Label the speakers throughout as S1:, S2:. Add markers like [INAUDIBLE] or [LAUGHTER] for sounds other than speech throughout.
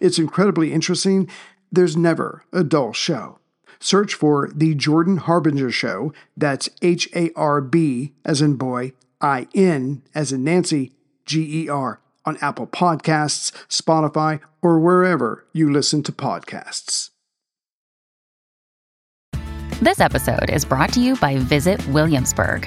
S1: It's incredibly interesting. There's never a dull show. Search for The Jordan Harbinger Show. That's H A R B as in boy, I N as in Nancy, G E R on Apple Podcasts, Spotify, or wherever you listen to podcasts.
S2: This episode is brought to you by Visit Williamsburg.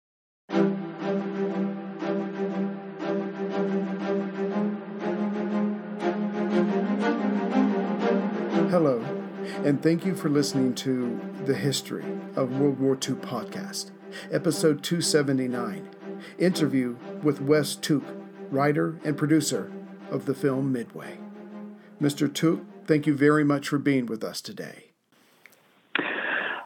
S1: and thank you for listening to the History of World War II podcast, episode 279, interview with Wes Tooke, writer and producer of the film Midway. Mr. Tooke, thank you very much for being with us today.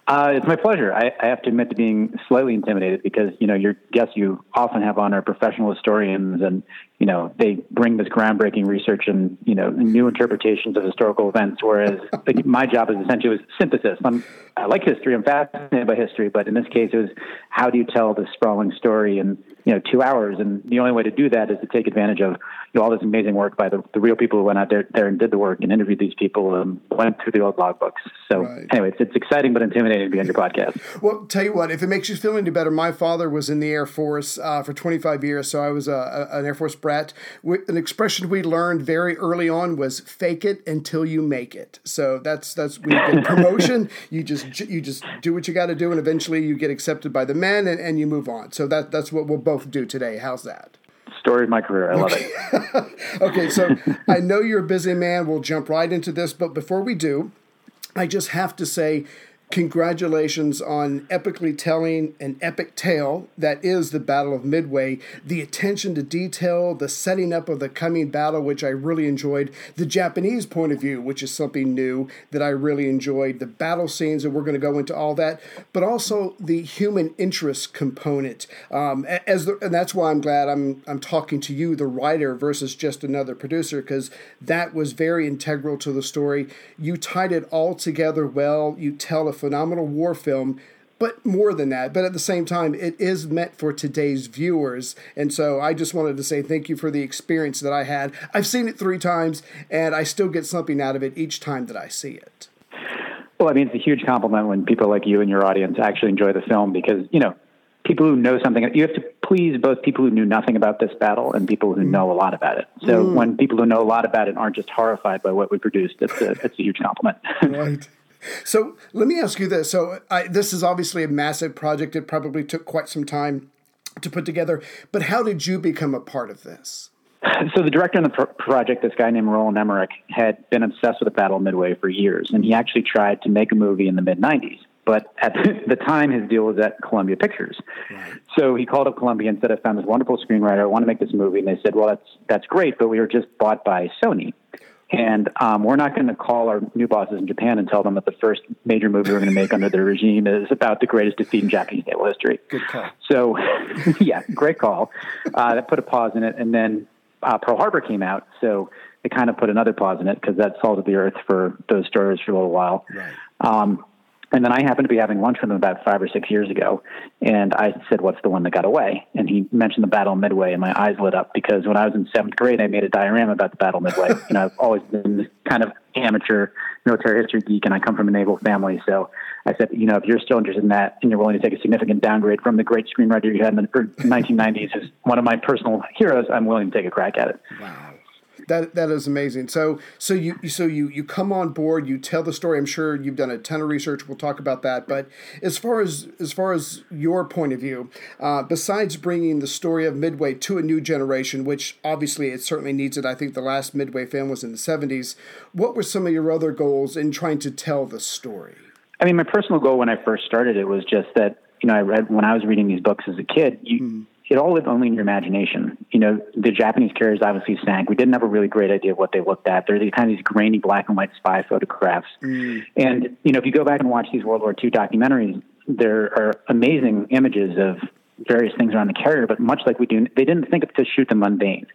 S3: Uh, it's my pleasure. I, I, have to admit to being slightly intimidated because you know your guests you often have on are professional historians, and you know they bring this groundbreaking research and you know new interpretations of historical events. Whereas [LAUGHS] my job is essentially was synthesis. I'm, I like history. I'm fascinated by history, but in this case, it was how do you tell this sprawling story in you know two hours? And the only way to do that is to take advantage of you know, all this amazing work by the, the real people who went out there, there and did the work and interviewed these people and went through the old logbooks. So right. anyway, it's, it's exciting but intimidating to be on your podcast.
S1: Well, tell you what, if it makes you feel any better, my father was in the Air Force uh, for 25 years, so I was a, a, an Air Force brat. An expression we learned very early on was "fake it until you make it." So that's that's you get [LAUGHS] promotion, you just you just do what you got to do, and eventually you get accepted by the men, and, and you move on. So that that's what we'll both do today. How's that?
S3: story of my career. I love
S1: it. okay, [LAUGHS] so [LAUGHS] I know you're a busy man. We'll jump right into this, but before we do, I just have to say Congratulations on epically telling an epic tale that is the Battle of Midway. The attention to detail, the setting up of the coming battle, which I really enjoyed. The Japanese point of view, which is something new that I really enjoyed. The battle scenes, and we're going to go into all that, but also the human interest component. Um, as the, and that's why I'm glad I'm I'm talking to you, the writer, versus just another producer, because that was very integral to the story. You tied it all together well. You tell a phenomenal war film but more than that but at the same time it is meant for today's viewers. And so i just wanted to say thank you for the experience that i had. I've seen it three times and i still get something out of it each time that i see it.
S3: Well i mean it's a huge compliment when people like you and your audience actually enjoy the film because you know people who know something you have to please both people who knew nothing about this battle and people who mm. know a lot about it. So mm. when people who know a lot about it aren't just horrified by what we produced it's a, it's a huge compliment.
S1: Right so let me ask you this. So I, this is obviously a massive project. It probably took quite some time to put together. But how did you become a part of this?
S3: So the director of the pro- project, this guy named Roland Emmerich, had been obsessed with the Battle of Midway for years, and he actually tried to make a movie in the mid '90s. But at [LAUGHS] the time, his deal was at Columbia Pictures. Right. So he called up Columbia and said, "I found this wonderful screenwriter. I want to make this movie." And they said, "Well, that's that's great, but we were just bought by Sony." And um, we're not going to call our new bosses in Japan and tell them that the first major movie we're going to make under their regime is about the greatest defeat in Japanese naval history.
S1: Good call.
S3: So, [LAUGHS] yeah, great call. Uh, that put a pause in it. And then uh, Pearl Harbor came out. So it kind of put another pause in it because that salted the earth for those stories for a little while. Right. Um, And then I happened to be having lunch with him about five or six years ago, and I said, "What's the one that got away?" And he mentioned the Battle of Midway, and my eyes lit up because when I was in seventh grade, I made a diorama about the Battle of Midway. [LAUGHS] you know, I've always been kind of amateur military history geek, and I come from a naval family, so I said, you know, if you're still interested in that and you're willing to take a significant downgrade from the great screenwriter you had in the 1990s, [LAUGHS] who's one of my personal heroes, I'm willing to take a crack at it.
S1: Wow. That that is amazing. So so you so you you come on board. You tell the story. I'm sure you've done a ton of research. We'll talk about that. But as far as as far as your point of view, uh, besides bringing the story of Midway to a new generation, which obviously it certainly needs it. I think the last Midway film was in the 70s. What were some of your other goals in trying to tell the story?
S3: I mean, my personal goal when I first started it was just that you know I read when I was reading these books as a kid. You, mm it all lived only in your imagination. You know, the Japanese carriers obviously sank. We didn't have a really great idea of what they looked at. They're kind of these grainy black and white spy photographs. Mm. And, you know, if you go back and watch these World War II documentaries, there are amazing images of various things around the carrier, but much like we do, they didn't think to shoot the mundane.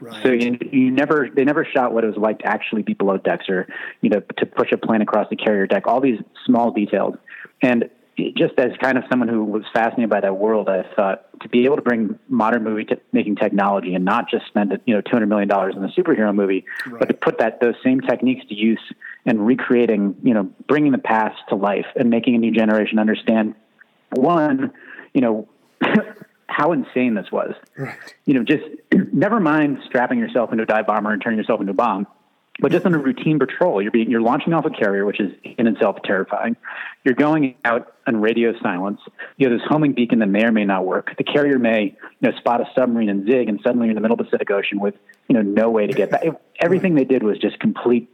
S3: Right. So you, you never, they never shot what it was like to actually be below decks or, you know, to push a plane across the carrier deck, all these small details. And just as kind of someone who was fascinated by that world, I thought to be able to bring modern movie t- making technology and not just spend you know two hundred million dollars in a superhero movie, right. but to put that those same techniques to use and recreating, you know, bringing the past to life and making a new generation understand one, you know. [LAUGHS] how insane this was. Right. You know, just [CLEARS THROAT] never mind strapping yourself into a dive bomber and turning yourself into a bomb but just on a routine patrol, you're being, you're launching off a carrier, which is in itself terrifying. You're going out on radio silence. You have this homing beacon that may or may not work. The carrier may, you know, spot a submarine and zig, and suddenly you're in the middle of the Pacific Ocean with, you know, no way to get back. Everything they did was just complete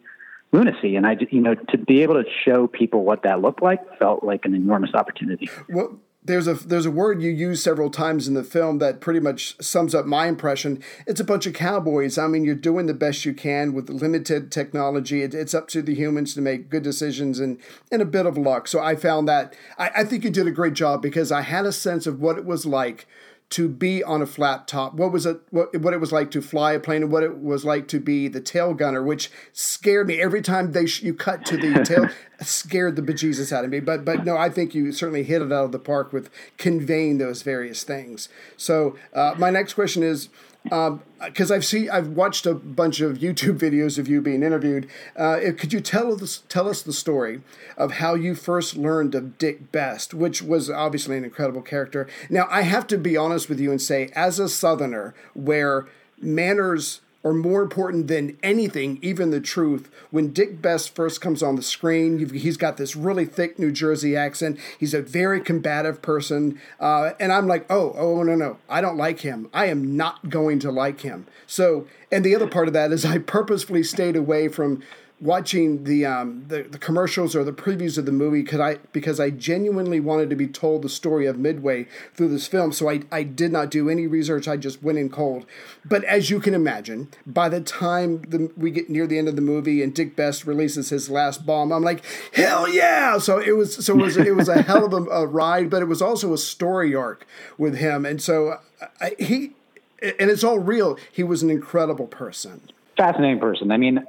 S3: lunacy. And I, you know, to be able to show people what that looked like felt like an enormous opportunity.
S1: Well, there's a there's a word you use several times in the film that pretty much sums up my impression. It's a bunch of cowboys. I mean, you're doing the best you can with limited technology. It, it's up to the humans to make good decisions and and a bit of luck. So I found that I, I think you did a great job because I had a sense of what it was like to be on a flat top. What was it? What, what it was like to fly a plane, and what it was like to be the tail gunner, which scared me every time they sh- you cut to the [LAUGHS] tail. scared the bejesus out of me. But but no, I think you certainly hit it out of the park with conveying those various things. So uh, my next question is because um, I've seen I've watched a bunch of YouTube [LAUGHS] videos of you being interviewed. Uh, could you tell us tell us the story of how you first learned of Dick Best, which was obviously an incredible character. Now I have to be honest with you and say, as a Southerner, where manners are more important than anything, even the truth. When Dick Best first comes on the screen, he's got this really thick New Jersey accent. He's a very combative person. Uh, and I'm like, oh, oh, no, no, I don't like him. I am not going to like him. So, and the other part of that is I purposefully stayed away from watching the, um, the the commercials or the previews of the movie because I because I genuinely wanted to be told the story of Midway through this film. So I I did not do any research. I just went in cold. But as you can imagine, by the time the, we get near the end of the movie and Dick Best releases his last bomb, I'm like hell yeah! So it was so it was it was a hell of a, a ride, but it was also a story arc with him, and so I, he and it's all real. He was an incredible person.
S3: Fascinating person. I mean,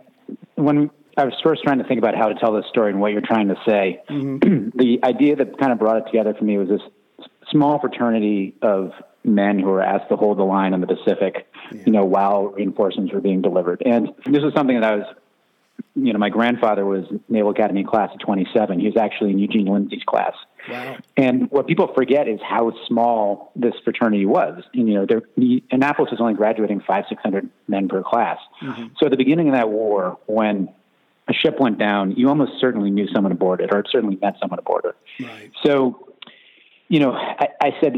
S3: when I was first trying to think about how to tell this story and what you're trying to say, mm-hmm. [CLEARS THROAT] the idea that kind of brought it together for me was this small fraternity of men who were asked to hold the line in the Pacific, yeah. you know, while reinforcements were being delivered. And this was something that I was, you know, my grandfather was Naval Academy class of 27. He was actually in Eugene Lindsey's class. Wow. And what people forget is how small this fraternity was. And, you know, there, the, Annapolis was only graduating five, 600 men per class. Mm-hmm. So at the beginning of that war, when a ship went down, you almost certainly knew someone aboard it, or certainly met someone aboard it. Right. So, you know, I, I said,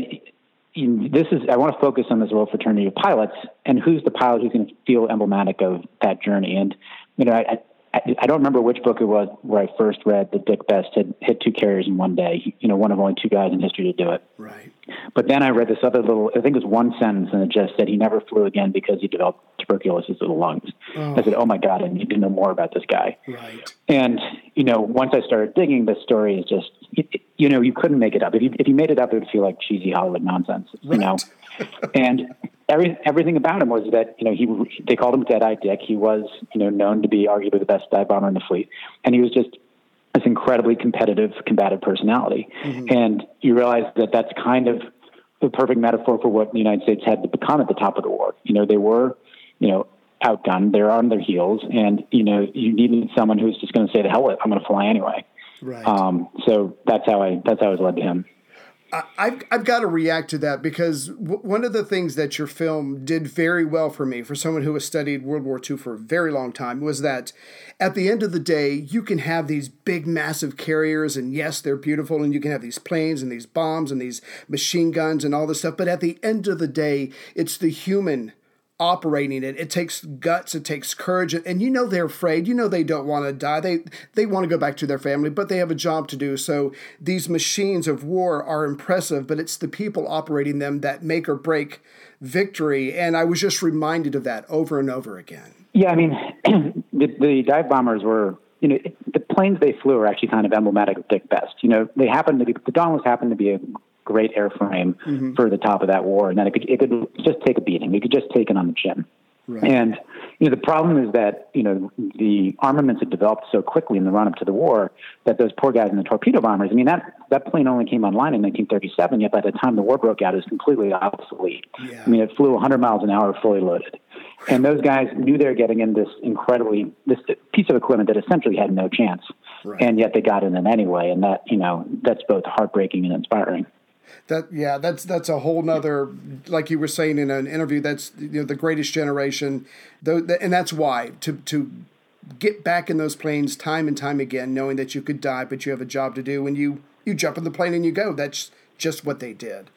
S3: this is, I want to focus on this little fraternity of pilots and who's the pilot who's going to feel emblematic of that journey. And, you know, I, I, don't remember which book it was where I first read that Dick Best had hit two carriers in one day. You know, one of only two guys in history to do it.
S1: Right.
S3: But then I read this other little, I think it was one sentence, and it just said he never flew again because he developed tuberculosis of the lungs. Oh. I said, oh my God, I need to know more about this guy.
S1: Right.
S3: And, you know, once I started digging, this story is just, you know, you couldn't make it up. If you, if you made it up, it would feel like cheesy Hollywood nonsense, right. you know? [LAUGHS] and every, everything about him was that you know he they called him Deadeye Dick. He was you know known to be arguably the best dive bomber in the fleet, and he was just this incredibly competitive, combative personality. Mm-hmm. And you realize that that's kind of the perfect metaphor for what the United States had to become at the top of the war. You know, they were, you know, outgunned, they're on their heels, and, you know, you needed someone who's just going to say, the hell with I'm going to fly anyway. Right. Um, so that's how I, that's how I was led to him.
S1: I've, I've got to react to that because w- one of the things that your film did very well for me, for someone who has studied World War II for a very long time, was that at the end of the day, you can have these big, massive carriers, and yes, they're beautiful, and you can have these planes and these bombs and these machine guns and all this stuff, but at the end of the day, it's the human operating it. It takes guts, it takes courage, and you know they're afraid. You know they don't want to die. They they want to go back to their family, but they have a job to do. So these machines of war are impressive, but it's the people operating them that make or break victory. And I was just reminded of that over and over again.
S3: Yeah, I mean, [CLEARS THROAT] the, the dive bombers were. You know, the planes they flew are actually kind of emblematic of Dick Best. You know, they happened to be the Dauntless happened to be a great airframe mm-hmm. for the top of that war, and then it could it could just take a beating. It could just take it on the chin. Right. And you know the problem is that you know the armaments had developed so quickly in the run up to the war that those poor guys in the torpedo bombers. I mean that that plane only came online in 1937. Yet by the time the war broke out, it was completely obsolete. Yeah. I mean it flew 100 miles an hour fully loaded, and those guys knew they were getting in this incredibly this piece of equipment that essentially had no chance, right. and yet they got in it anyway. And that you know that's both heartbreaking and inspiring.
S1: That yeah, that's that's a whole nother like you were saying in an interview. That's you know the greatest generation, though, and that's why to to get back in those planes time and time again, knowing that you could die, but you have a job to do, and you you jump in the plane and you go. That's just what they did.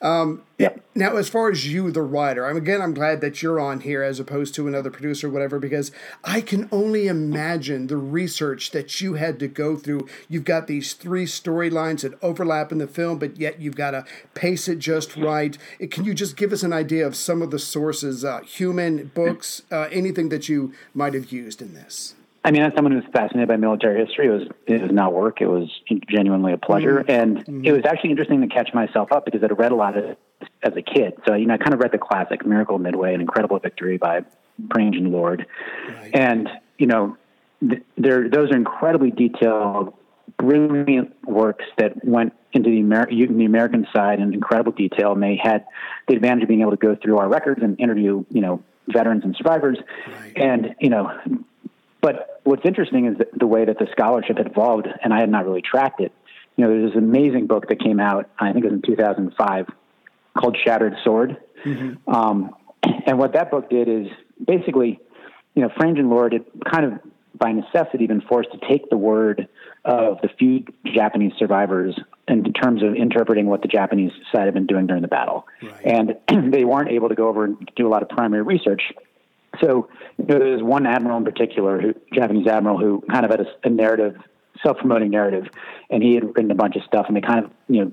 S1: Um, yep. Now, as far as you, the writer, I'm again, I'm glad that you're on here as opposed to another producer, or whatever, because I can only imagine the research that you had to go through. You've got these three storylines that overlap in the film, but yet you've got to pace it just right. Can you just give us an idea of some of the sources, uh, human books, uh, anything that you might have used in this?
S3: I mean, as someone who's fascinated by military history, it was it was not work. It was genuinely a pleasure, mm-hmm. and mm-hmm. it was actually interesting to catch myself up because I'd read a lot of it as a kid. So you know, I kind of read the classic Miracle Midway and Incredible Victory by Prange and Lord, right. and you know, there those are incredibly detailed, brilliant works that went into the, Amer- the American side in incredible detail, and they had the advantage of being able to go through our records and interview you know veterans and survivors, right. and you know but what's interesting is the way that the scholarship had evolved, and I had not really tracked it. You know, there's this amazing book that came out, I think it was in 2005, called Shattered Sword. Mm-hmm. Um, and what that book did is basically, you know, Prange and Lord had kind of by necessity been forced to take the word of the few Japanese survivors in terms of interpreting what the Japanese side had been doing during the battle. Right. And [CLEARS THROAT] they weren't able to go over and do a lot of primary research. So you know, there's one admiral in particular, who Japanese admiral, who kind of had a, a narrative, self-promoting narrative, and he had written a bunch of stuff, and they kind of you know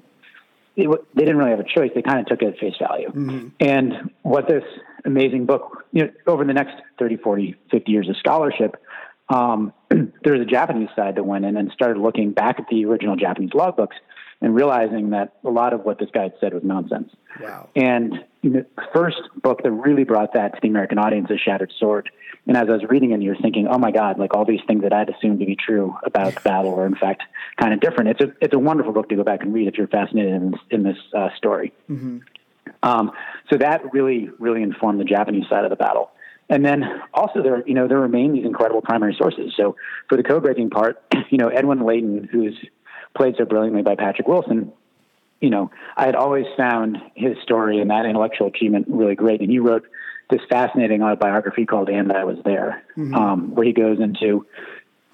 S3: it, they didn't really have a choice. They kind of took it at face value. Mm-hmm. And what this amazing book, you know, over the next 30, 40, 50 years of scholarship, um, [CLEARS THROAT] there was a Japanese side that went in and started looking back at the original Japanese logbooks and realizing that a lot of what this guy had said was nonsense. Wow. And the first book that really brought that to the American audience is Shattered Sword. And as I was reading it, you're thinking, oh my God, like all these things that I'd assumed to be true about the battle are in fact kind of different. It's a, it's a wonderful book to go back and read if you're fascinated in this, in this uh, story. Mm-hmm. Um, so that really, really informed the Japanese side of the battle. And then also there, you know, there remain these incredible primary sources. So for the code breaking part, [CLEARS THROAT] you know, Edwin Layton, who's played so brilliantly by Patrick Wilson, you know, I had always found his story and that intellectual achievement really great. And he wrote this fascinating autobiography called And I Was There, mm-hmm. um, where he goes into,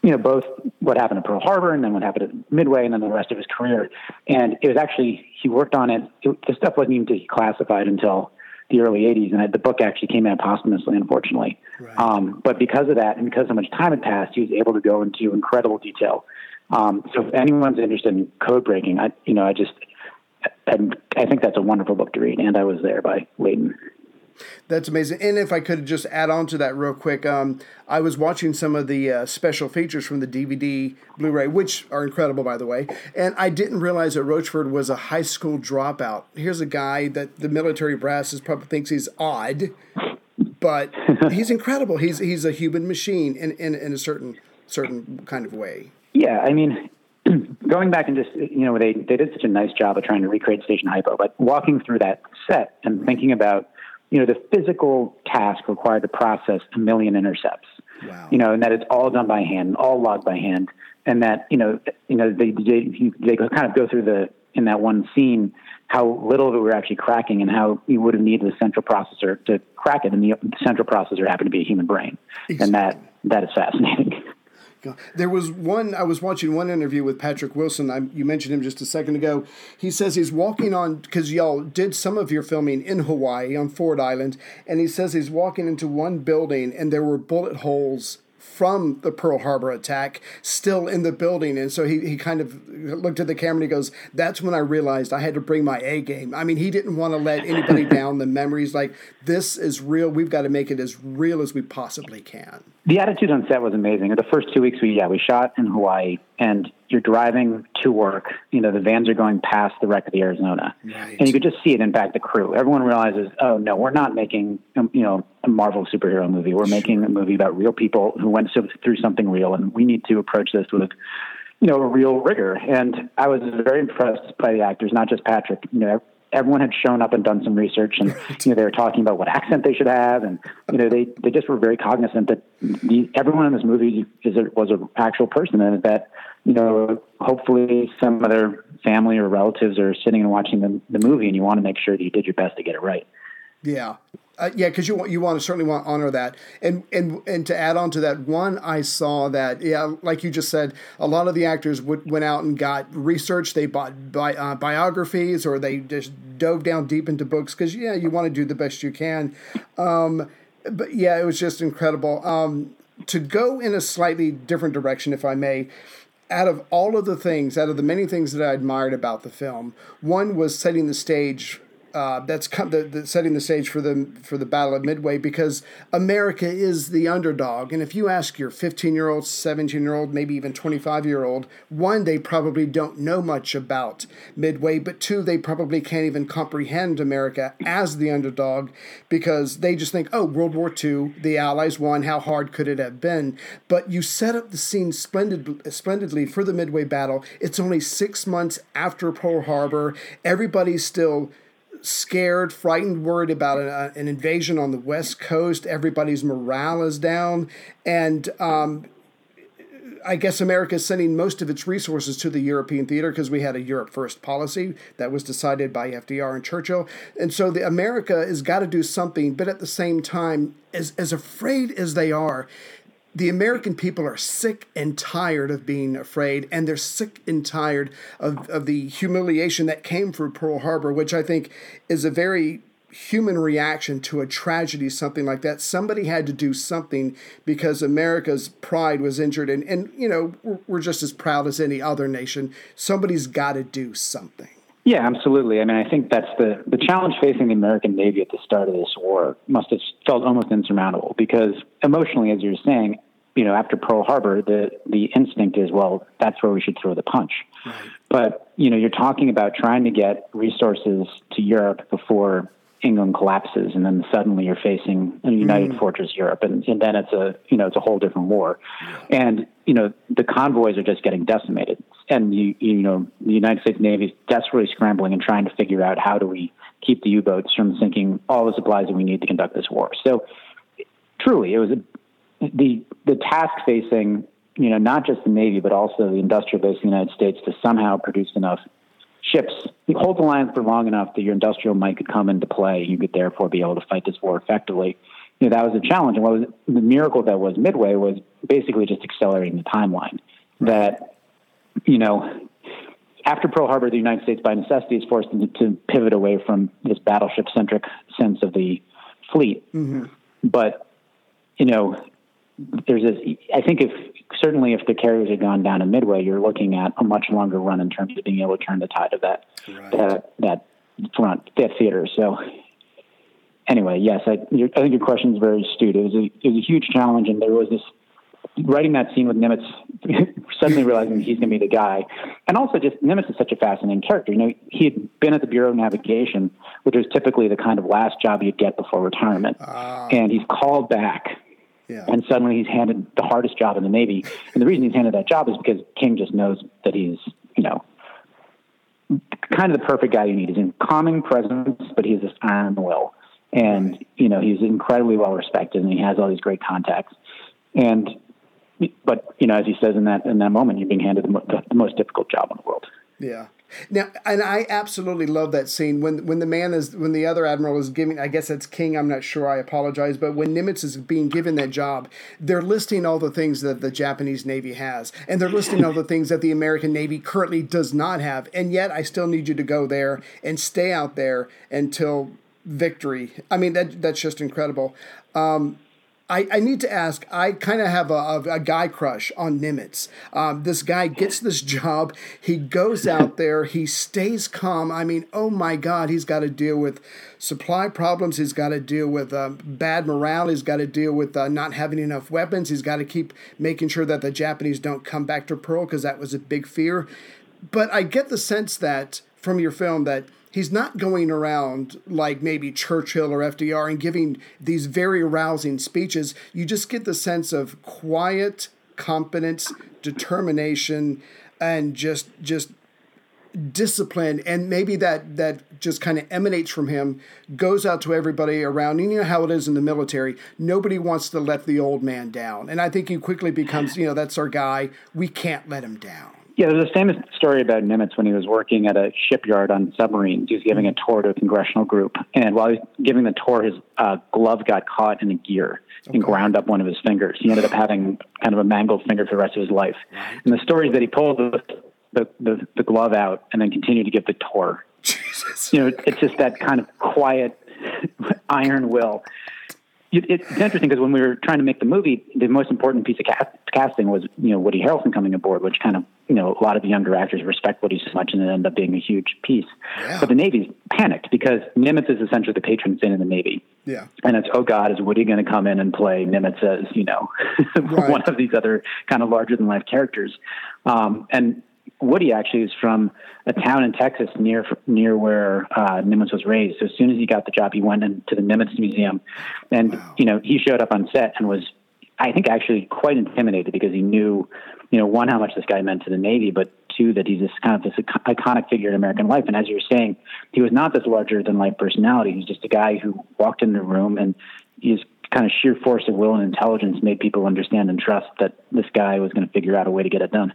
S3: you know, both what happened at Pearl Harbor and then what happened at Midway and then the rest of his career. And it was actually, he worked on it. it the stuff wasn't even declassified until the early 80s. And the book actually came out posthumously, unfortunately. Right. Um, but because of that and because so much time had passed, he was able to go into incredible detail um, so if anyone's interested in code breaking, I you know I just I, I think that's a wonderful book to read. And I was there by Layton.
S1: That's amazing. And if I could just add on to that real quick, um, I was watching some of the uh, special features from the DVD Blu ray, which are incredible, by the way. And I didn't realize that Rochefort was a high school dropout. Here's a guy that the military brass is probably thinks he's odd, but [LAUGHS] he's incredible. He's, he's a human machine in, in, in a certain, certain kind of way.
S3: Yeah, I mean, [CLEARS THROAT] going back and just you know they they did such a nice job of trying to recreate Station Hypo, but walking through that set and thinking about you know the physical task required to process a million intercepts. Wow. You know, and that it's all done by hand, all logged by hand, and that you know you know they they, they kind of go through the in that one scene how little of it we're actually cracking and how you would have needed a central processor to crack it, and the central processor happened to be a human brain, exactly. and that that is fascinating.
S1: There was one, I was watching one interview with Patrick Wilson. I, you mentioned him just a second ago. He says he's walking on, because y'all did some of your filming in Hawaii on Ford Island, and he says he's walking into one building and there were bullet holes from the Pearl Harbor attack still in the building. And so he, he kind of looked at the camera and he goes, That's when I realized I had to bring my A game. I mean, he didn't want to let anybody down. The memories, like, this is real. We've got to make it as real as we possibly can.
S3: The attitude on set was amazing. The first two weeks, we, yeah, we shot in Hawaii and you're driving to work. You know, the vans are going past the wreck of the Arizona, right. and you could just see it impact the crew. Everyone realizes, oh no, we're not making um, you know a Marvel superhero movie. We're making a movie about real people who went through something real, and we need to approach this with you know a real rigor. And I was very impressed by the actors, not just Patrick. You know, everyone had shown up and done some research and you know they were talking about what accent they should have and you know they they just were very cognizant that the, everyone in this movie is a, was an actual person and that you know, hopefully some of their family or relatives are sitting and watching the, the movie, and you want to make sure that you did your best to get it right.
S1: Yeah, uh, yeah, because you want you want to certainly want to honor that, and and and to add on to that, one I saw that yeah, like you just said, a lot of the actors would, went out and got research. They bought bi- uh, biographies, or they just dove down deep into books because yeah, you want to do the best you can. Um, but yeah, it was just incredible. Um, to go in a slightly different direction, if I may out of all of the things, out of the many things that I admired about the film, one was setting the stage uh, that's the, the, setting the stage for the for the Battle of Midway because America is the underdog, and if you ask your 15 year old, 17 year old, maybe even 25 year old, one they probably don't know much about Midway, but two they probably can't even comprehend America as the underdog because they just think, oh, World War II, the Allies won, how hard could it have been? But you set up the scene splendid, splendidly for the Midway battle. It's only six months after Pearl Harbor. Everybody's still scared, frightened, worried about an, uh, an invasion on the West Coast. Everybody's morale is down. And um, I guess America is sending most of its resources to the European theater because we had a Europe first policy that was decided by FDR and Churchill. And so the America has got to do something, but at the same time, as, as afraid as they are, the American people are sick and tired of being afraid, and they're sick and tired of, of the humiliation that came from Pearl Harbor, which I think is a very human reaction to a tragedy, something like that. Somebody had to do something because America's pride was injured, and, and you know, we're, we're just as proud as any other nation. Somebody's got to do something.
S3: Yeah, absolutely. I mean, I think that's the the challenge facing the American Navy at the start of this war must have felt almost insurmountable because emotionally, as you're saying, you know, after Pearl Harbor, the the instinct is, well, that's where we should throw the punch. Right. But you know, you're talking about trying to get resources to Europe before England collapses, and then suddenly you're facing a united mm. fortress Europe, and, and then it's a you know it's a whole different war, and you know the convoys are just getting decimated, and you you know the United States Navy is desperately scrambling and trying to figure out how do we keep the U-boats from sinking all the supplies that we need to conduct this war. So truly, it was a, the the task facing you know not just the Navy but also the industrial base of the United States to somehow produce enough ships hold the line for long enough that your industrial might could come into play. You could therefore be able to fight this war effectively. You know, that was a challenge. And what was the miracle that was Midway was basically just accelerating the timeline. That, you know, after Pearl Harbor, the United States by necessity is forced to, to pivot away from this battleship centric sense of the fleet. Mm-hmm. But, you know, there's this, I think if certainly if the carriers had gone down to Midway, you're looking at a much longer run in terms of being able to turn the tide of that right. that, that front that theater. So anyway, yes, I, I think your question is very astute. It was a it was a huge challenge, and there was this writing that scene with Nimitz, [LAUGHS] suddenly realizing he's going to be the guy, and also just Nimitz is such a fascinating character. You know, he had been at the Bureau of Navigation, which was typically the kind of last job you'd get before retirement, uh. and he's called back
S1: Yeah.
S3: And suddenly he's handed the hardest job in the Navy. And the reason he's handed that job is because King just knows that he's, you know, kind of the perfect guy you need. He's in calming presence, but he's this iron will. And, you know, he's incredibly well respected and he has all these great contacts. And, but, you know, as he says in that, in that moment, you're being handed the, mo- the, the most difficult job in the world.
S1: Yeah. Now, and I absolutely love that scene when when the man is when the other admiral is giving. I guess that's King. I'm not sure. I apologize, but when Nimitz is being given that job, they're listing all the things that the Japanese Navy has, and they're listing all the things that the American Navy currently does not have. And yet, I still need you to go there and stay out there until victory. I mean, that that's just incredible. Um, I, I need to ask. I kind of have a, a, a, guy crush on Nimitz. Um, this guy gets this job. He goes out [LAUGHS] there. He stays calm. I mean, oh my God, he's got to deal with supply problems. He's got to deal with uh, bad morale. He's got to deal with uh, not having enough weapons. He's got to keep making sure that the Japanese don't come back to Pearl because that was a big fear. But I get the sense that from your film that he's not going around like maybe Churchill or FDR and giving these very rousing speeches. You just get the sense of quiet competence, determination, and just just discipline. And maybe that that just kind of emanates from him goes out to everybody around. And you know how it is in the military. Nobody wants to let the old man down. And i think he quickly becomes you know that's our guy. We can't let him down
S3: yeah, there's a famous story about Nimitz when he was working at a shipyard on submarines. He was giving a tour to a congressional group, and while he was giving the tour, his uh, glove got caught in a gear okay. and ground up one of his fingers. He ended up having kind of a mangled finger for the rest of his life. And the story is that he pulled the, the, the, the glove out and then continued to give the tour.
S1: Jesus.
S3: You know, it's just that kind of quiet iron will it's interesting because when we were trying to make the movie, the most important piece of cast, casting was you know Woody Harrelson coming aboard, which kind of you know a lot of the younger actors respect Woody so much, and it ended up being a huge piece. Yeah. But the Navy's panicked because Nimitz is essentially the patron saint in the Navy.
S1: Yeah,
S3: and it's oh God, is Woody going to come in and play Nimitz as you know [LAUGHS] right. one of these other kind of larger than life characters? Um, and Woody actually is from a town in Texas near near where uh, Nimitz was raised. So as soon as he got the job, he went into the Nimitz Museum, and wow. you know he showed up on set and was, I think, actually quite intimidated because he knew, you know, one how much this guy meant to the Navy, but two that he's this kind of this iconic figure in American life. And as you were saying, he was not this larger than life personality. He's just a guy who walked in the room and his kind of sheer force of will and intelligence made people understand and trust that this guy was going to figure out a way to get it done.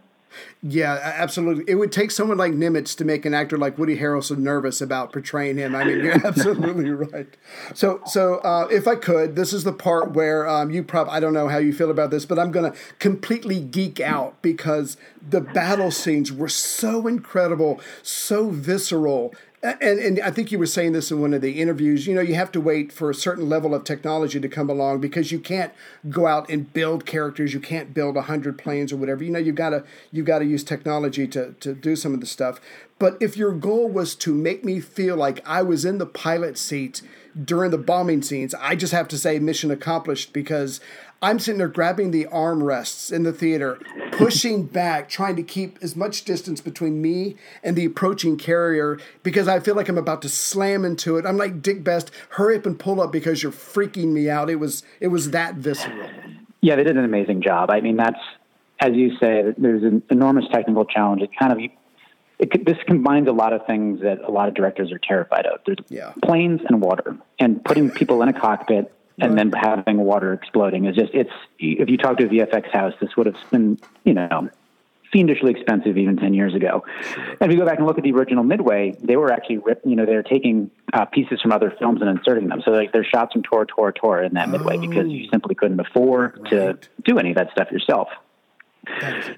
S1: Yeah, absolutely. It would take someone like Nimitz to make an actor like Woody Harrelson nervous about portraying him. I mean, you're [LAUGHS] absolutely right. So, so uh, if I could, this is the part where um, you probably I don't know how you feel about this, but I'm going to completely geek out because the battle scenes were so incredible, so visceral, and, and I think you were saying this in one of the interviews. You know, you have to wait for a certain level of technology to come along because you can't go out and build characters. You can't build a hundred planes or whatever. You know, you've got to you've got to use technology to to do some of the stuff. But if your goal was to make me feel like I was in the pilot seat during the bombing scenes, I just have to say mission accomplished because I'm sitting there grabbing the armrests in the theater, pushing [LAUGHS] back, trying to keep as much distance between me and the approaching carrier because I feel like I'm about to slam into it. I'm like Dick Best, hurry up and pull up because you're freaking me out. It was it was that visceral.
S3: Yeah, they did an amazing job. I mean, that's as you say, there's an enormous technical challenge. It kind of it, this combines a lot of things that a lot of directors are terrified of. There's
S1: yeah.
S3: planes and water, and putting people in a cockpit and then having water exploding is just it's if you talk to a VFX house, this would have been you know fiendishly expensive even 10 years ago. And if you go back and look at the original Midway, they were actually ripped, you know, they're taking uh, pieces from other films and inserting them. So like there's shots from Tora, Tora, Tora in that oh. Midway because you simply couldn't afford right. to do any of that stuff yourself.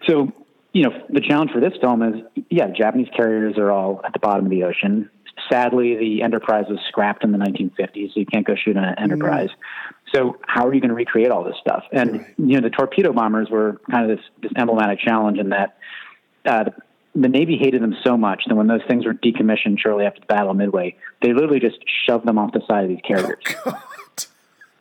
S3: So, you know, the challenge for this film is, yeah, Japanese carriers are all at the bottom of the ocean. Sadly, the Enterprise was scrapped in the 1950s, so you can't go shoot an Enterprise. Mm. So, how are you going to recreate all this stuff? And right. you know, the torpedo bombers were kind of this, this emblematic challenge in that uh, the, the Navy hated them so much that when those things were decommissioned shortly after the Battle of Midway, they literally just shoved them off the side of these carriers.
S1: Oh,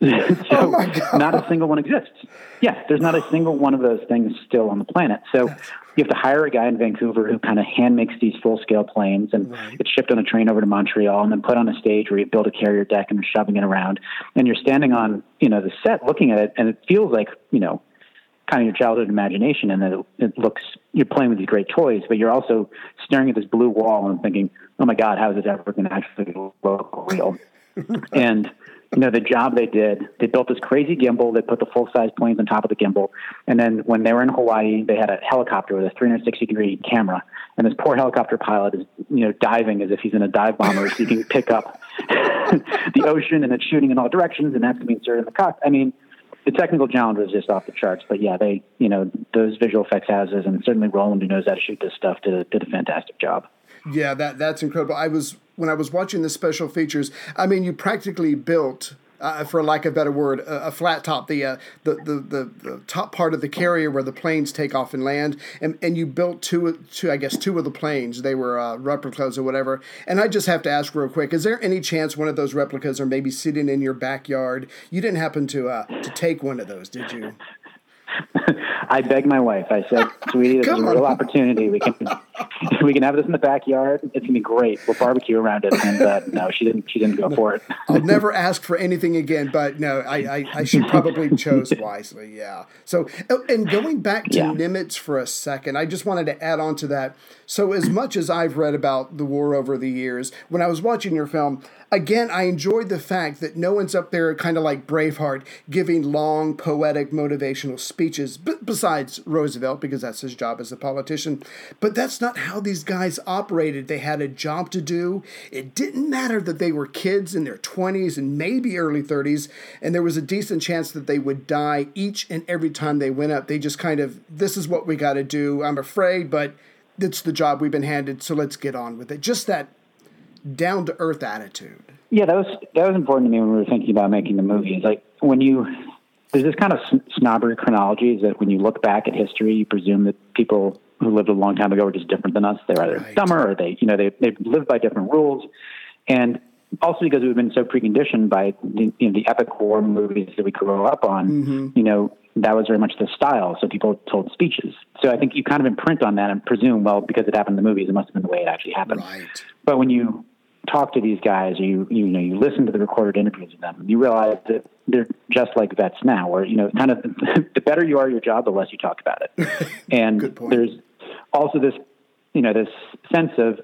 S1: [LAUGHS]
S3: so [LAUGHS] oh not a single one exists. Yeah, there's not a single one of those things still on the planet. So you have to hire a guy in Vancouver who kind of hand makes these full scale planes and right. it's shipped on a train over to Montreal and then put on a stage where you build a carrier deck and you're shoving it around. And you're standing on, you know, the set looking at it and it feels like, you know, kind of your childhood imagination and it, it looks you're playing with these great toys, but you're also staring at this blue wall and thinking, Oh my God, how is this ever gonna actually look real? [LAUGHS] and you know, the job they did, they built this crazy gimbal. They put the full size planes on top of the gimbal. And then when they were in Hawaii, they had a helicopter with a 360 degree camera. And this poor helicopter pilot is, you know, diving as if he's in a dive bomber so he can pick up [LAUGHS] the ocean and it's shooting in all directions and that's to be inserted in the cockpit. I mean, the technical challenge was just off the charts. But yeah, they, you know, those visual effects houses and certainly Roland, who knows how to shoot this stuff, did a, did a fantastic job.
S1: Yeah, that that's incredible. I was when I was watching the special features. I mean, you practically built. Uh, for lack of a better word, a, a flat top, the, uh, the, the, the the top part of the carrier where the planes take off and land, and, and you built two, two, I guess two of the planes. They were uh, replicas or whatever. And I just have to ask real quick: Is there any chance one of those replicas are maybe sitting in your backyard? You didn't happen to uh, to take one of those, did you? [LAUGHS]
S3: I begged my wife. I said, "Sweetie, this is a real opportunity. We can we can have this in the backyard. It's gonna be great. We'll barbecue around it." And uh, no, she didn't. She didn't go for it.
S1: I'll never ask for anything again. But no, I I, I should probably [LAUGHS] chose wisely. Yeah. So oh, and going back to yeah. Nimitz for a second, I just wanted to add on to that. So as much as I've read about the war over the years, when I was watching your film, again, I enjoyed the fact that no one's up there kind of like Braveheart giving long, poetic, motivational speeches, besides Roosevelt, because that's his job as a politician. But that's not how these guys operated. They had a job to do. It didn't matter that they were kids in their 20s and maybe early 30s, and there was a decent chance that they would die each and every time they went up. They just kind of, this is what we got to do. I'm afraid, but it's the job we've been handed, so let's get on with it. Just that down to earth attitude.
S3: Yeah, that was that was important to me when we were thinking about making the movie. It's like when you there's this kind of snobbery chronology is that when you look back at history, you presume that people who lived a long time ago were just different than us. They're either right. dumber or they, you know, they they live by different rules, and also because we've been so preconditioned by the, you know, the epic war movies that we grew up on. Mm-hmm. You know, that was very much the style. So people told speeches. So I think you kind of imprint on that and presume, well, because it happened in the movies, it must have been the way it actually happened.
S1: Right.
S3: But when you talk to these guys, you you know, you listen to the recorded interviews of them, you realize that they're just like vets now, where you know, kind of [LAUGHS] the better you are at your job, the less you talk about it. [LAUGHS] and there's also this, you know, this sense of,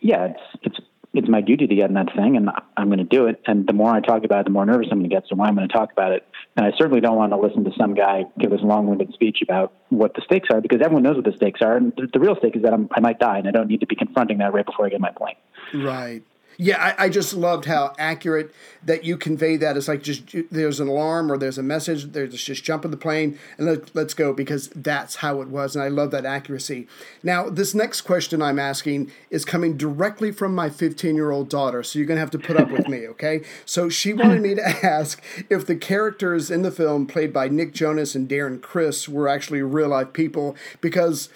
S3: yeah, it's it's it's my duty to get in that thing and I'm going to do it. And the more I talk about it, the more nervous I'm going to get. So why I'm going to talk about it. And I certainly don't want to listen to some guy give this long winded speech about what the stakes are because everyone knows what the stakes are. And the, the real stake is that I'm, I might die and I don't need to be confronting that right before I get my plane.
S1: Right. Yeah, I, I, just loved how accurate that you convey that. It's like just there's an alarm or there's a message. There's just jump in the plane and let, let's go because that's how it was. And I love that accuracy. Now, this next question I'm asking is coming directly from my 15 year old daughter. So you're going to have to put up with me, okay? So she wanted me to [LAUGHS] ask if the characters in the film played by Nick Jonas and Darren Criss were actually real life people because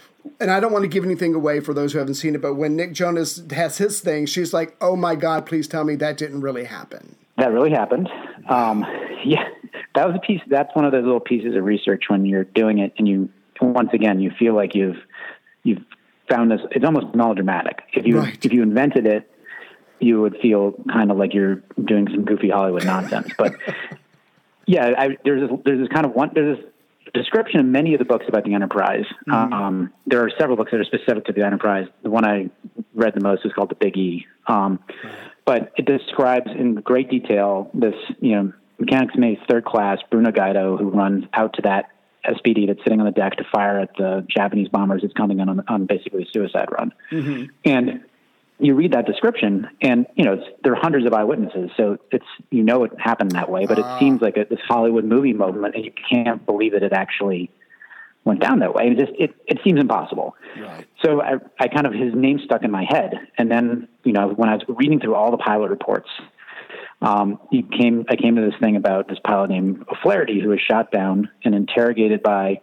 S1: and I don't want to give anything away for those who haven't seen it, but when Nick Jonas has his thing, she's like, "Oh my God, please tell me that didn't really happen."
S3: That really happened. Um, yeah, that was a piece. That's one of those little pieces of research when you're doing it, and you once again you feel like you've you've found this. It's almost melodramatic. If you right. if you invented it, you would feel kind of like you're doing some goofy Hollywood nonsense. But [LAUGHS] yeah, I, there's this, there's this kind of one there's this description in many of the books about the Enterprise. Mm-hmm. Um, there are several books that are specific to the Enterprise. The one I read the most is called the Big E. Um, but it describes in great detail this, you know, mechanics May third class Bruno Gaido, who runs out to that SBD that's sitting on the deck to fire at the Japanese bombers that's coming on on basically a suicide run. Mm-hmm. And you read that description, and you know there are hundreds of eyewitnesses, so it's you know it happened that way, but it uh, seems like a, this Hollywood movie moment, and you can't believe that it actually went down that way. It just it it seems impossible. Right. So I I kind of his name stuck in my head, and then you know when I was reading through all the pilot reports, um, he came I came to this thing about this pilot named O'Flaherty who was shot down and interrogated by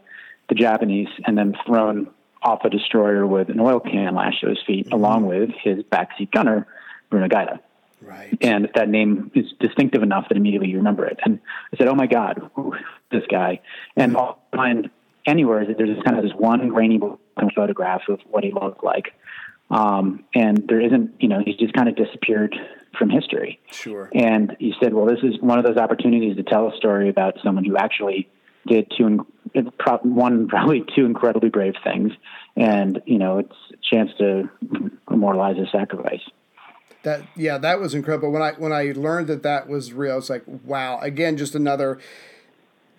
S3: the Japanese, and then thrown off a destroyer with an oil can lashed to his feet, mm-hmm. along with his backseat gunner, Bruno Gaido.
S1: Right.
S3: And that name is distinctive enough that immediately you remember it. And I said, "Oh my God, who is this guy!" And all I'll find anywhere is that there's this kind of this one grainy photograph of what he looked like, um, and there isn't. You know, he's just kind of disappeared from history.
S1: Sure.
S3: And he said, "Well, this is one of those opportunities to tell a story about someone who actually did two, one [LAUGHS] probably two incredibly brave things, and you know, it's a chance to immortalize his sacrifice."
S1: That yeah, that was incredible. When I when I learned that that was real, I was like, wow. Again, just another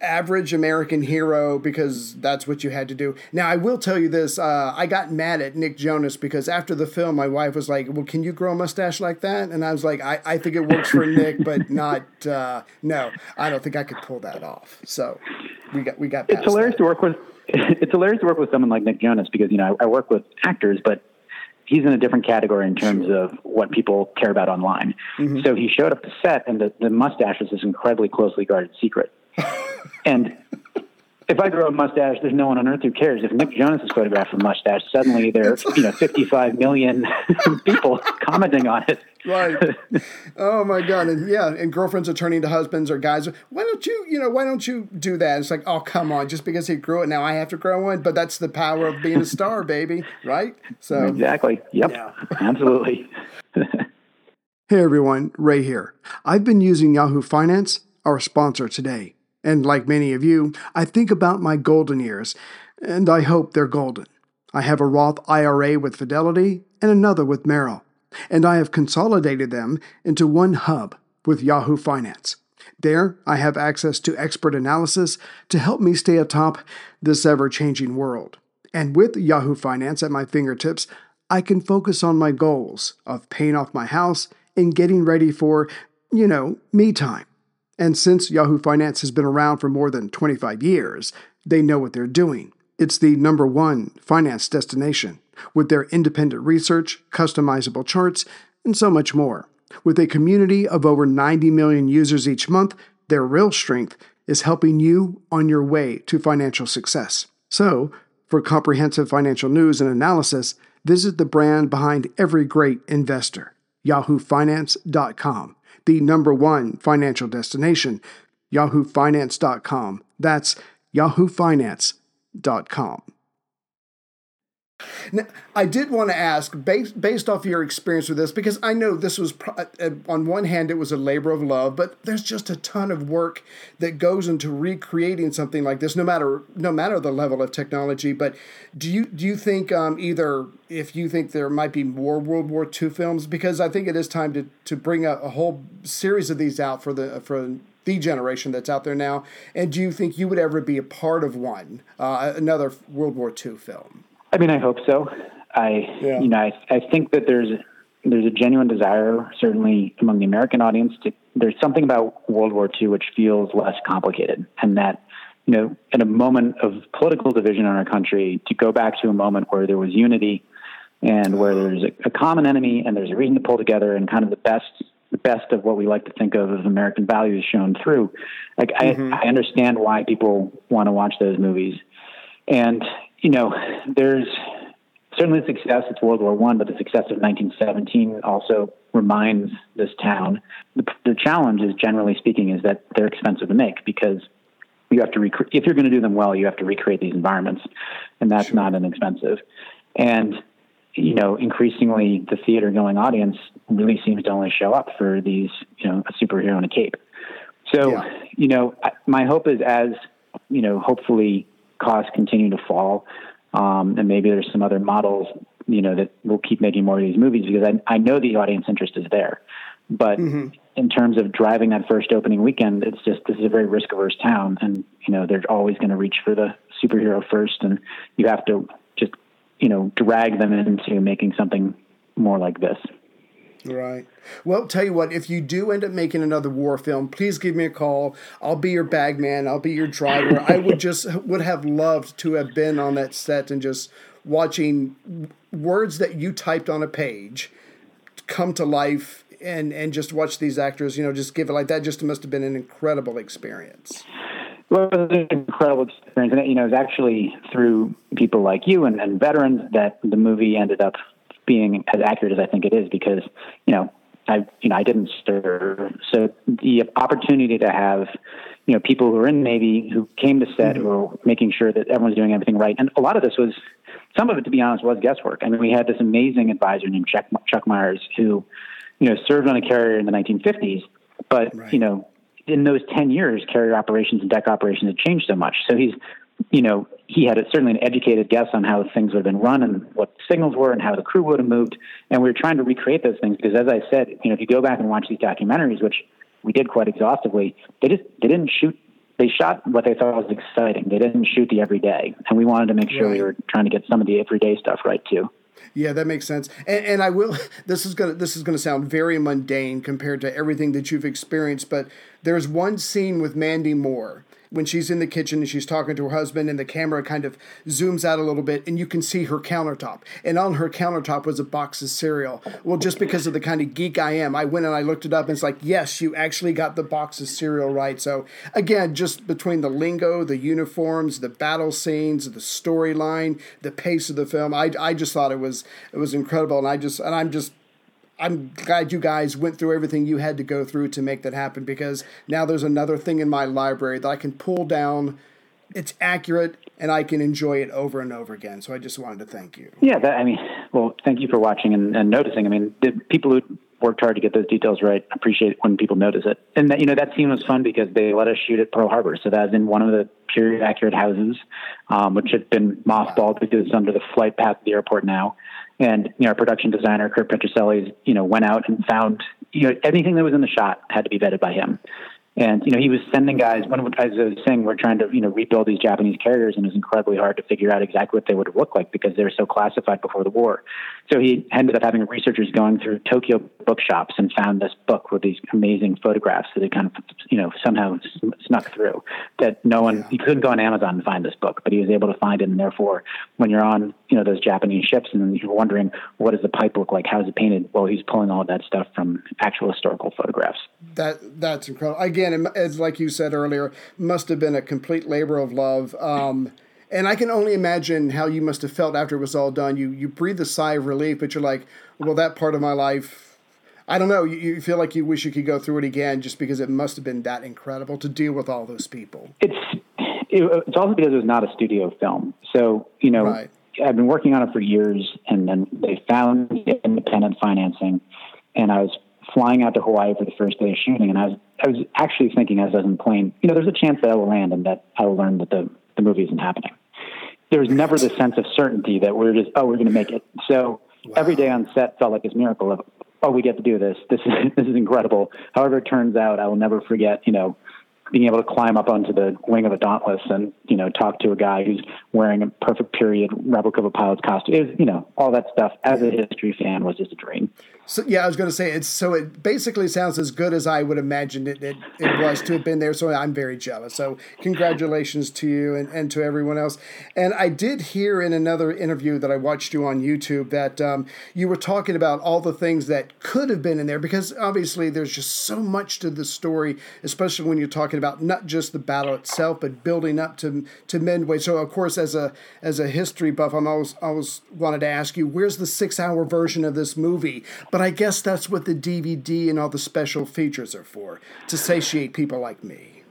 S1: average American hero because that's what you had to do. Now, I will tell you this: uh, I got mad at Nick Jonas because after the film, my wife was like, "Well, can you grow a mustache like that?" And I was like, "I, I think it works for Nick, but [LAUGHS] not uh, no. I don't think I could pull that off." So we got we got.
S3: It's hilarious
S1: that.
S3: to work with. [LAUGHS] It's hilarious to work with someone like Nick Jonas because you know I, I work with actors, but he's in a different category in terms of what people care about online. Mm-hmm. So he showed up to set, and the, the mustache was this incredibly closely guarded secret. And if I grow a mustache, there's no one on earth who cares. If Nick Jonas is photographed with a mustache, suddenly there are you know 55 million [LAUGHS] people commenting on it.
S1: Right. Oh my god. And yeah, and girlfriends are turning to husbands or guys. Why don't you, you know, why don't you do that? It's like, oh come on, just because he grew it, now I have to grow one. But that's the power of being a star, [LAUGHS] baby. Right.
S3: So exactly. Yep. Yeah. [LAUGHS] Absolutely.
S1: hey everyone, Ray here. I've been using Yahoo Finance, our sponsor today. And like many of you, I think about my golden years, and I hope they're golden. I have a Roth IRA with Fidelity and another with Merrill, and I have consolidated them into one hub with Yahoo Finance. There, I have access to expert analysis to help me stay atop this ever changing world. And with Yahoo Finance at my fingertips, I can focus on my goals of paying off my house and getting ready for, you know, me time. And since Yahoo Finance has been around for more than 25 years, they know what they're doing. It's the number one finance destination with their independent research, customizable charts, and so much more. With a community of over 90 million users each month, their real strength is helping you on your way to financial success. So, for comprehensive financial news and analysis, visit the brand behind every great investor, yahoofinance.com the number one financial destination, yahoofinance.com. That's yahoofinance.com. Now, I did want to ask, based, based off your experience with this, because I know this was, uh, uh, on one hand, it was a labor of love, but there's just a ton of work that goes into recreating something like this, no matter no matter the level of technology. But do you do you think um, either if you think there might be more World War II films, because I think it is time to to bring a, a whole series of these out for the for the generation that's out there now, and do you think you would ever be a part of one, uh, another World War II film?
S3: I mean, I hope so. I, yeah. you know, I, I think that there's there's a genuine desire, certainly among the American audience, to there's something about World War II which feels less complicated, and that you know, in a moment of political division in our country, to go back to a moment where there was unity and where there's a, a common enemy and there's a reason to pull together, and kind of the best the best of what we like to think of as American values shown through. Like mm-hmm. I, I understand why people want to watch those movies, and you know, there's certainly success It's World War One, but the success of 1917 also reminds this town. The, the challenge is, generally speaking, is that they're expensive to make because you have to rec- if you're going to do them well, you have to recreate these environments, and that's sure. not inexpensive. And you know, increasingly, the theater going audience really seems to only show up for these, you know, a superhero in a cape. So, yeah. you know, my hope is as you know, hopefully costs continue to fall, um, and maybe there's some other models, you know, that will keep making more of these movies because I, I know the audience interest is there. But mm-hmm. in terms of driving that first opening weekend, it's just this is a very risk averse town, and you know they're always going to reach for the superhero first, and you have to just you know drag them into making something more like this.
S1: Right. Well, tell you what, if you do end up making another war film, please give me a call. I'll be your bagman. I'll be your driver. I would [LAUGHS] just would have loved to have been on that set and just watching words that you typed on a page come to life and and just watch these actors, you know, just give it like that. Just must have been an incredible experience.
S3: Well, it was an incredible experience, and you know, it was actually through people like you and, and veterans that the movie ended up being as accurate as I think it is because, you know, I, you know, I didn't serve. So the opportunity to have, you know, people who are in Navy who came to set mm-hmm. who were making sure that everyone's doing everything right. And a lot of this was, some of it, to be honest, was guesswork. I mean, we had this amazing advisor named Chuck, Chuck Myers who, you know, served on a carrier in the 1950s, but, right. you know, in those 10 years, carrier operations and deck operations had changed so much. So he's you know, he had a, certainly an educated guess on how things would have been run and what the signals were and how the crew would have moved. And we were trying to recreate those things because, as I said, you know, if you go back and watch these documentaries, which we did quite exhaustively, they just they didn't shoot. They shot what they thought was exciting. They didn't shoot the everyday, and we wanted to make sure right. we were trying to get some of the everyday stuff right too.
S1: Yeah, that makes sense. And, and I will. [LAUGHS] This is gonna. This is gonna sound very mundane compared to everything that you've experienced. But there's one scene with Mandy Moore when she's in the kitchen and she's talking to her husband and the camera kind of zooms out a little bit and you can see her countertop. And on her countertop was a box of cereal. Well just because of the kind of geek i am i went and i looked it up and it's like yes you actually got the box of cereal right. So again just between the lingo the uniforms the battle scenes the storyline the pace of the film i, I just thought it was it was incredible. And i just and i'm just I'm glad you guys went through everything you had to go through to make that happen because now there's another thing in my library that I can pull down. It's accurate and I can enjoy it over and over again. So I just wanted to thank you.
S3: Yeah, that, I mean, well, thank you for watching and, and noticing. I mean, the people who worked hard to get those details right appreciate when people notice it. And that, you know, that scene was fun because they let us shoot at Pearl Harbor. So that was in one of the period accurate houses, um, which had been mothballed because it's under the flight path of the airport now. And you know, our production designer Kirk Petruccelli, you know, went out and found you know anything that was in the shot had to be vetted by him. And you know, he was sending guys. When as I was saying, we're trying to you know rebuild these Japanese carriers, and it was incredibly hard to figure out exactly what they would look like because they were so classified before the war. So he ended up having researchers going through Tokyo bookshops and found this book with these amazing photographs that he kind of you know somehow snuck through. That no one he couldn't go on Amazon and find this book, but he was able to find it. And therefore, when you're on you know those Japanese ships and you're wondering what does the pipe look like, how is it painted? Well, he's pulling all that stuff from actual historical photographs.
S1: That that's incredible. Again, as like you said earlier, must have been a complete labor of love. Um, and I can only imagine how you must have felt after it was all done. You you breathe a sigh of relief, but you're like, well, that part of my life, I don't know. You, you feel like you wish you could go through it again, just because it must have been that incredible to deal with all those people.
S3: It's it's also because it was not a studio film, so you know. Right. I've been working on it for years, and then they found independent financing, and I was flying out to Hawaii for the first day of shooting, and I was I was actually thinking as I was in the plane, you know, there's a chance that I will land and that I will learn that the the movie isn't happening. There was never the sense of certainty that we're just oh we're going to make it. So wow. every day on set felt like this miracle of oh we get to do this. This is [LAUGHS] this is incredible. However it turns out, I will never forget. You know being able to climb up onto the wing of a Dauntless and you know talk to a guy who's wearing a perfect period replica of a pilot's costume. It was, you know all that stuff as a history fan was just a dream.
S1: So yeah, I was going to say it's so it basically sounds as good as I would imagine it, it, it was to have been there. So I'm very jealous. So congratulations to you and, and to everyone else. And I did hear in another interview that I watched you on YouTube that um, you were talking about all the things that could have been in there because obviously there's just so much to the story, especially when you're talking about not just the battle itself, but building up to to Midway. So of course, as a as a history buff, I'm always always wanted to ask you, where's the six hour version of this movie? But but I guess that's what the DVD and all the special features are for to satiate people like me.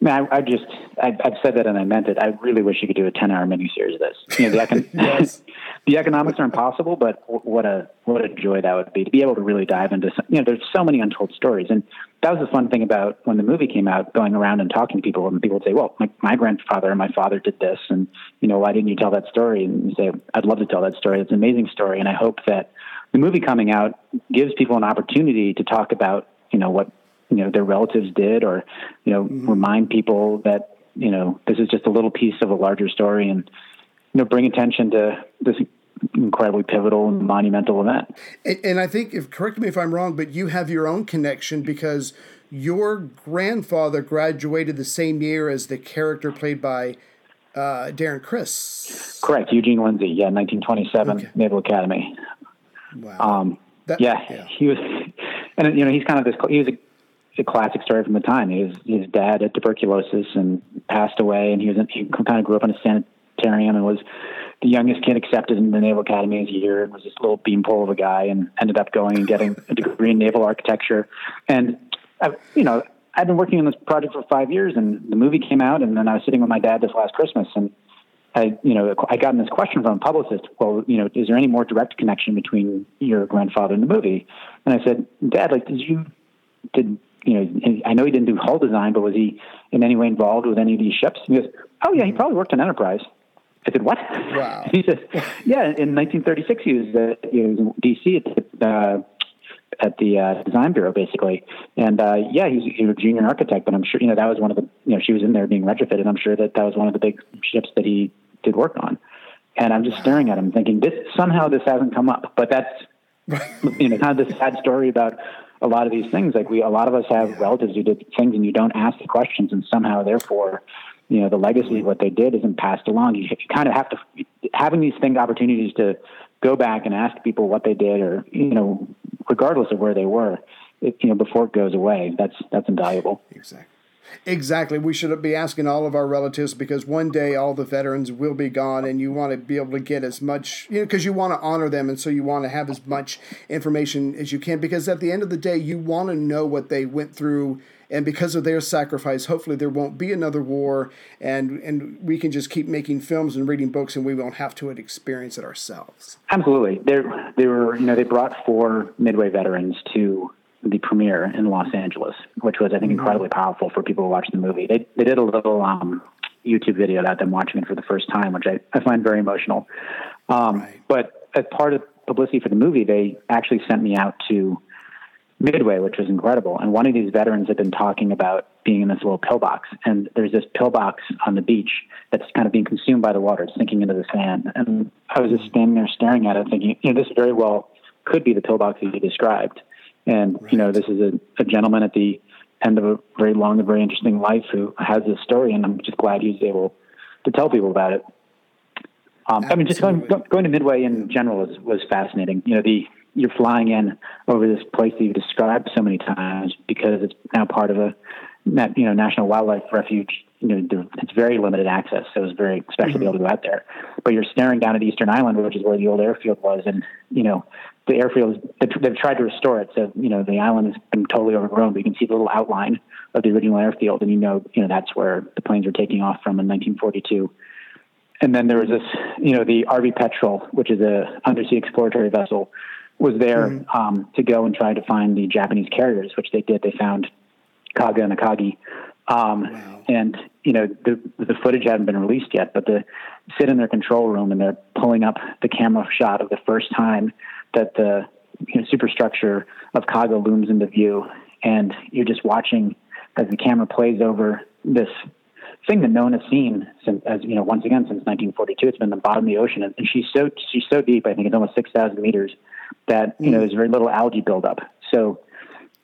S3: Man, I, I just, I, have said that and I meant it. I really wish you could do a 10 hour miniseries of this. You know, the, econ- [LAUGHS] [LAUGHS] yes. the economics are impossible, but what a, what a joy that would be to be able to really dive into, some, you know, there's so many untold stories. And that was the fun thing about when the movie came out, going around and talking to people and people would say, well, my, my grandfather and my father did this. And, you know, why didn't you tell that story? And you say, I'd love to tell that story. It's an amazing story. And I hope that the movie coming out gives people an opportunity to talk about, you know, what, you know, their relatives did or, you know, mm-hmm. remind people that, you know, this is just a little piece of a larger story and, you know, bring attention to this incredibly pivotal and monumental event.
S1: And, and I think, if correct me if I'm wrong, but you have your own connection because your grandfather graduated the same year as the character played by uh, Darren Criss.
S3: Correct, Eugene Lindsey. Yeah, 1927 okay. Naval Academy. Wow. Um, that, yeah, yeah, he was, and you know, he's kind of this. He was a, a classic story from the time. His his dad had tuberculosis and passed away, and he was he kind of grew up in a sanitarium and was the youngest kid accepted in the Naval Academy as a year and was this little beanpole of a guy and ended up going and getting a degree in naval architecture. And, I, you know, I've been working on this project for five years and the movie came out and then I was sitting with my dad this last Christmas and I, you know, I got this question from a publicist. Well, you know, is there any more direct connection between your grandfather and the movie? And I said, Dad, like, did you, did, you know, I know he didn't do hull design, but was he in any way involved with any of these ships? And he goes, Oh yeah, he probably worked on Enterprise. I said, "What?"
S1: Wow. [LAUGHS]
S3: he says, "Yeah, in 1936, he was, uh, he was in D.C. at the, uh, at the uh, design bureau, basically, and uh, yeah, he was, he was a junior architect. But I'm sure you know that was one of the you know she was in there being retrofitted. I'm sure that that was one of the big ships that he did work on. And I'm just staring at him, thinking, this somehow this hasn't come up. But that's you know kind of the sad story about a lot of these things. Like we, a lot of us have relatives who did things, and you don't ask the questions, and somehow, therefore, you know, the legacy of what they did isn't passed along. You, you kind of have to having these things opportunities to go back and ask people what they did, or you know, regardless of where they were, it, you know, before it goes away. That's that's invaluable.
S1: Exactly. Exactly. We should be asking all of our relatives because one day all the veterans will be gone and you want to be able to get as much, you know, because you want to honor them and so you want to have as much information as you can because at the end of the day, you want to know what they went through. And because of their sacrifice, hopefully there won't be another war and, and we can just keep making films and reading books and we won't have to experience it ourselves.
S3: Absolutely. They, they were, you know, they brought four Midway veterans to the premiere in Los Angeles, which was I think mm-hmm. incredibly powerful for people who watched the movie. They they did a little um, YouTube video about them watching it for the first time, which I, I find very emotional. Um, right. But as part of publicity for the movie, they actually sent me out to Midway, which was incredible. And one of these veterans had been talking about being in this little pillbox, and there's this pillbox on the beach that's kind of being consumed by the water. It's sinking into the sand, and I was just standing there staring at it, thinking, you know, this very well could be the pillbox that you described. And, right. you know, this is a, a gentleman at the end of a very long and very interesting life who has this story, and I'm just glad he's able to tell people about it. Um, I mean, just going going to Midway in general was was fascinating. You know, the you're flying in over this place that you've described so many times because it's now part of a you know national wildlife refuge. You know, it's very limited access, so it's very special mm-hmm. to be able to go out there. But you're staring down at Eastern Island, which is where the old airfield was, and you know the airfield they've tried to restore it. So you know the island has been totally overgrown, but you can see the little outline of the original airfield, and you know you know that's where the planes were taking off from in 1942. And then there was this, you know, the RV Petrel, which is a undersea exploratory vessel, was there mm-hmm. um, to go and try to find the Japanese carriers, which they did. They found Kaga and Akagi. Um, wow. And you know the the footage hadn't been released yet, but the sit in their control room and they're pulling up the camera shot of the first time that the you know, superstructure of Kaga looms into view, and you're just watching as the camera plays over this thing that no one has seen since, as you know, once again since 1942. It's been the bottom of the ocean, and she's so she's so deep. I think it's almost 6,000 meters. That you know, mm. there's very little algae buildup. So,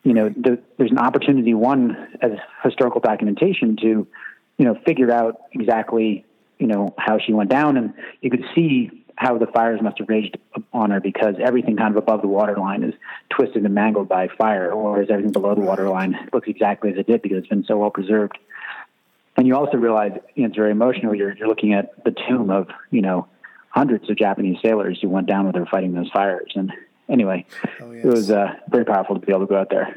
S3: you know, the, there's an opportunity one as historical documentation to, you know, figure out exactly you know how she went down, and you could see how the fires must have raged on her because everything kind of above the waterline is twisted and mangled by fire, whereas everything below the waterline looks exactly as it did because it's been so well preserved. And you also realize you know, it's very emotional. You're, you're looking at the tomb of you know hundreds of Japanese sailors who went down with her fighting those fires. And anyway, oh, yes. it was uh, very powerful to be able to go out there.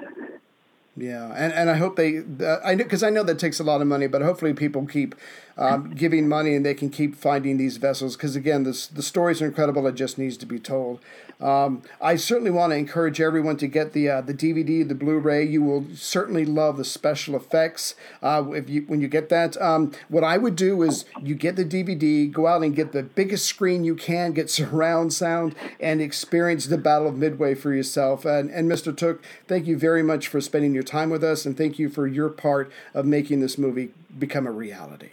S1: Yeah, and, and I hope they, uh, I because I know that takes a lot of money, but hopefully people keep um, giving money and they can keep finding these vessels because again, this the stories are incredible. It just needs to be told. Um, I certainly want to encourage everyone to get the uh, the DVD, the Blu-ray. You will certainly love the special effects uh, if you when you get that. Um, what I would do is you get the DVD, go out and get the biggest screen you can, get [LAUGHS] surround sound, and experience the Battle of Midway for yourself. And, and Mr. Tooke, thank you very much for spending your time with us, and thank you for your part of making this movie become a reality.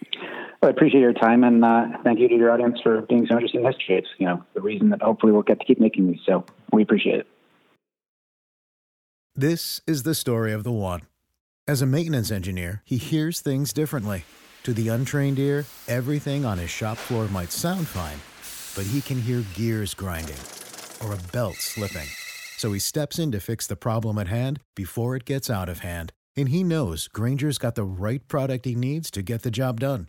S3: Well, I appreciate your time, and uh, thank you to your audience for being so interested in history. It's you know the reason that hopefully we'll get to keep making these. So we appreciate it.
S4: This is the story of the one. As a maintenance engineer, he hears things differently. To the untrained ear, everything on his shop floor might sound fine, but he can hear gears grinding or a belt slipping. So he steps in to fix the problem at hand before it gets out of hand. And he knows Grainger's got the right product he needs to get the job done